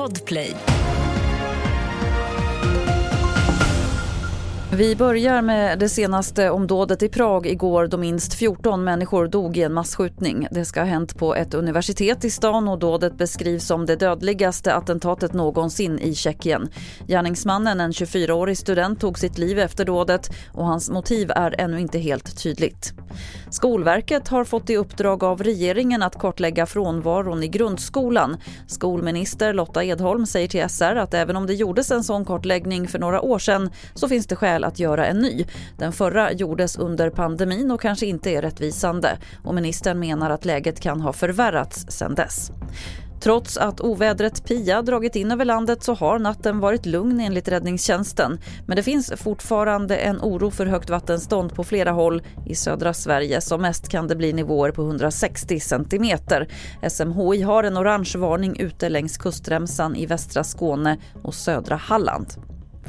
Podplay. Vi börjar med det senaste omdådet i Prag igår då minst 14 människor dog i en massskjutning. Det ska ha hänt på ett universitet i stan och dådet beskrivs som det dödligaste attentatet någonsin i Tjeckien. Gärningsmannen, en 24-årig student, tog sitt liv efter dådet och hans motiv är ännu inte helt tydligt. Skolverket har fått i uppdrag av regeringen att kartlägga frånvaron i grundskolan. Skolminister Lotta Edholm säger till SR att även om det gjordes en sån kartläggning för några år sedan så finns det skäl att göra en ny. Den förra gjordes under pandemin och kanske inte är rättvisande och ministern menar att läget kan ha förvärrats sedan dess. Trots att ovädret Pia dragit in över landet så har natten varit lugn enligt räddningstjänsten. Men det finns fortfarande en oro för högt vattenstånd på flera håll i södra Sverige. Som mest kan det bli nivåer på 160 centimeter. SMHI har en orange varning ute längs kustremsan i västra Skåne och södra Halland.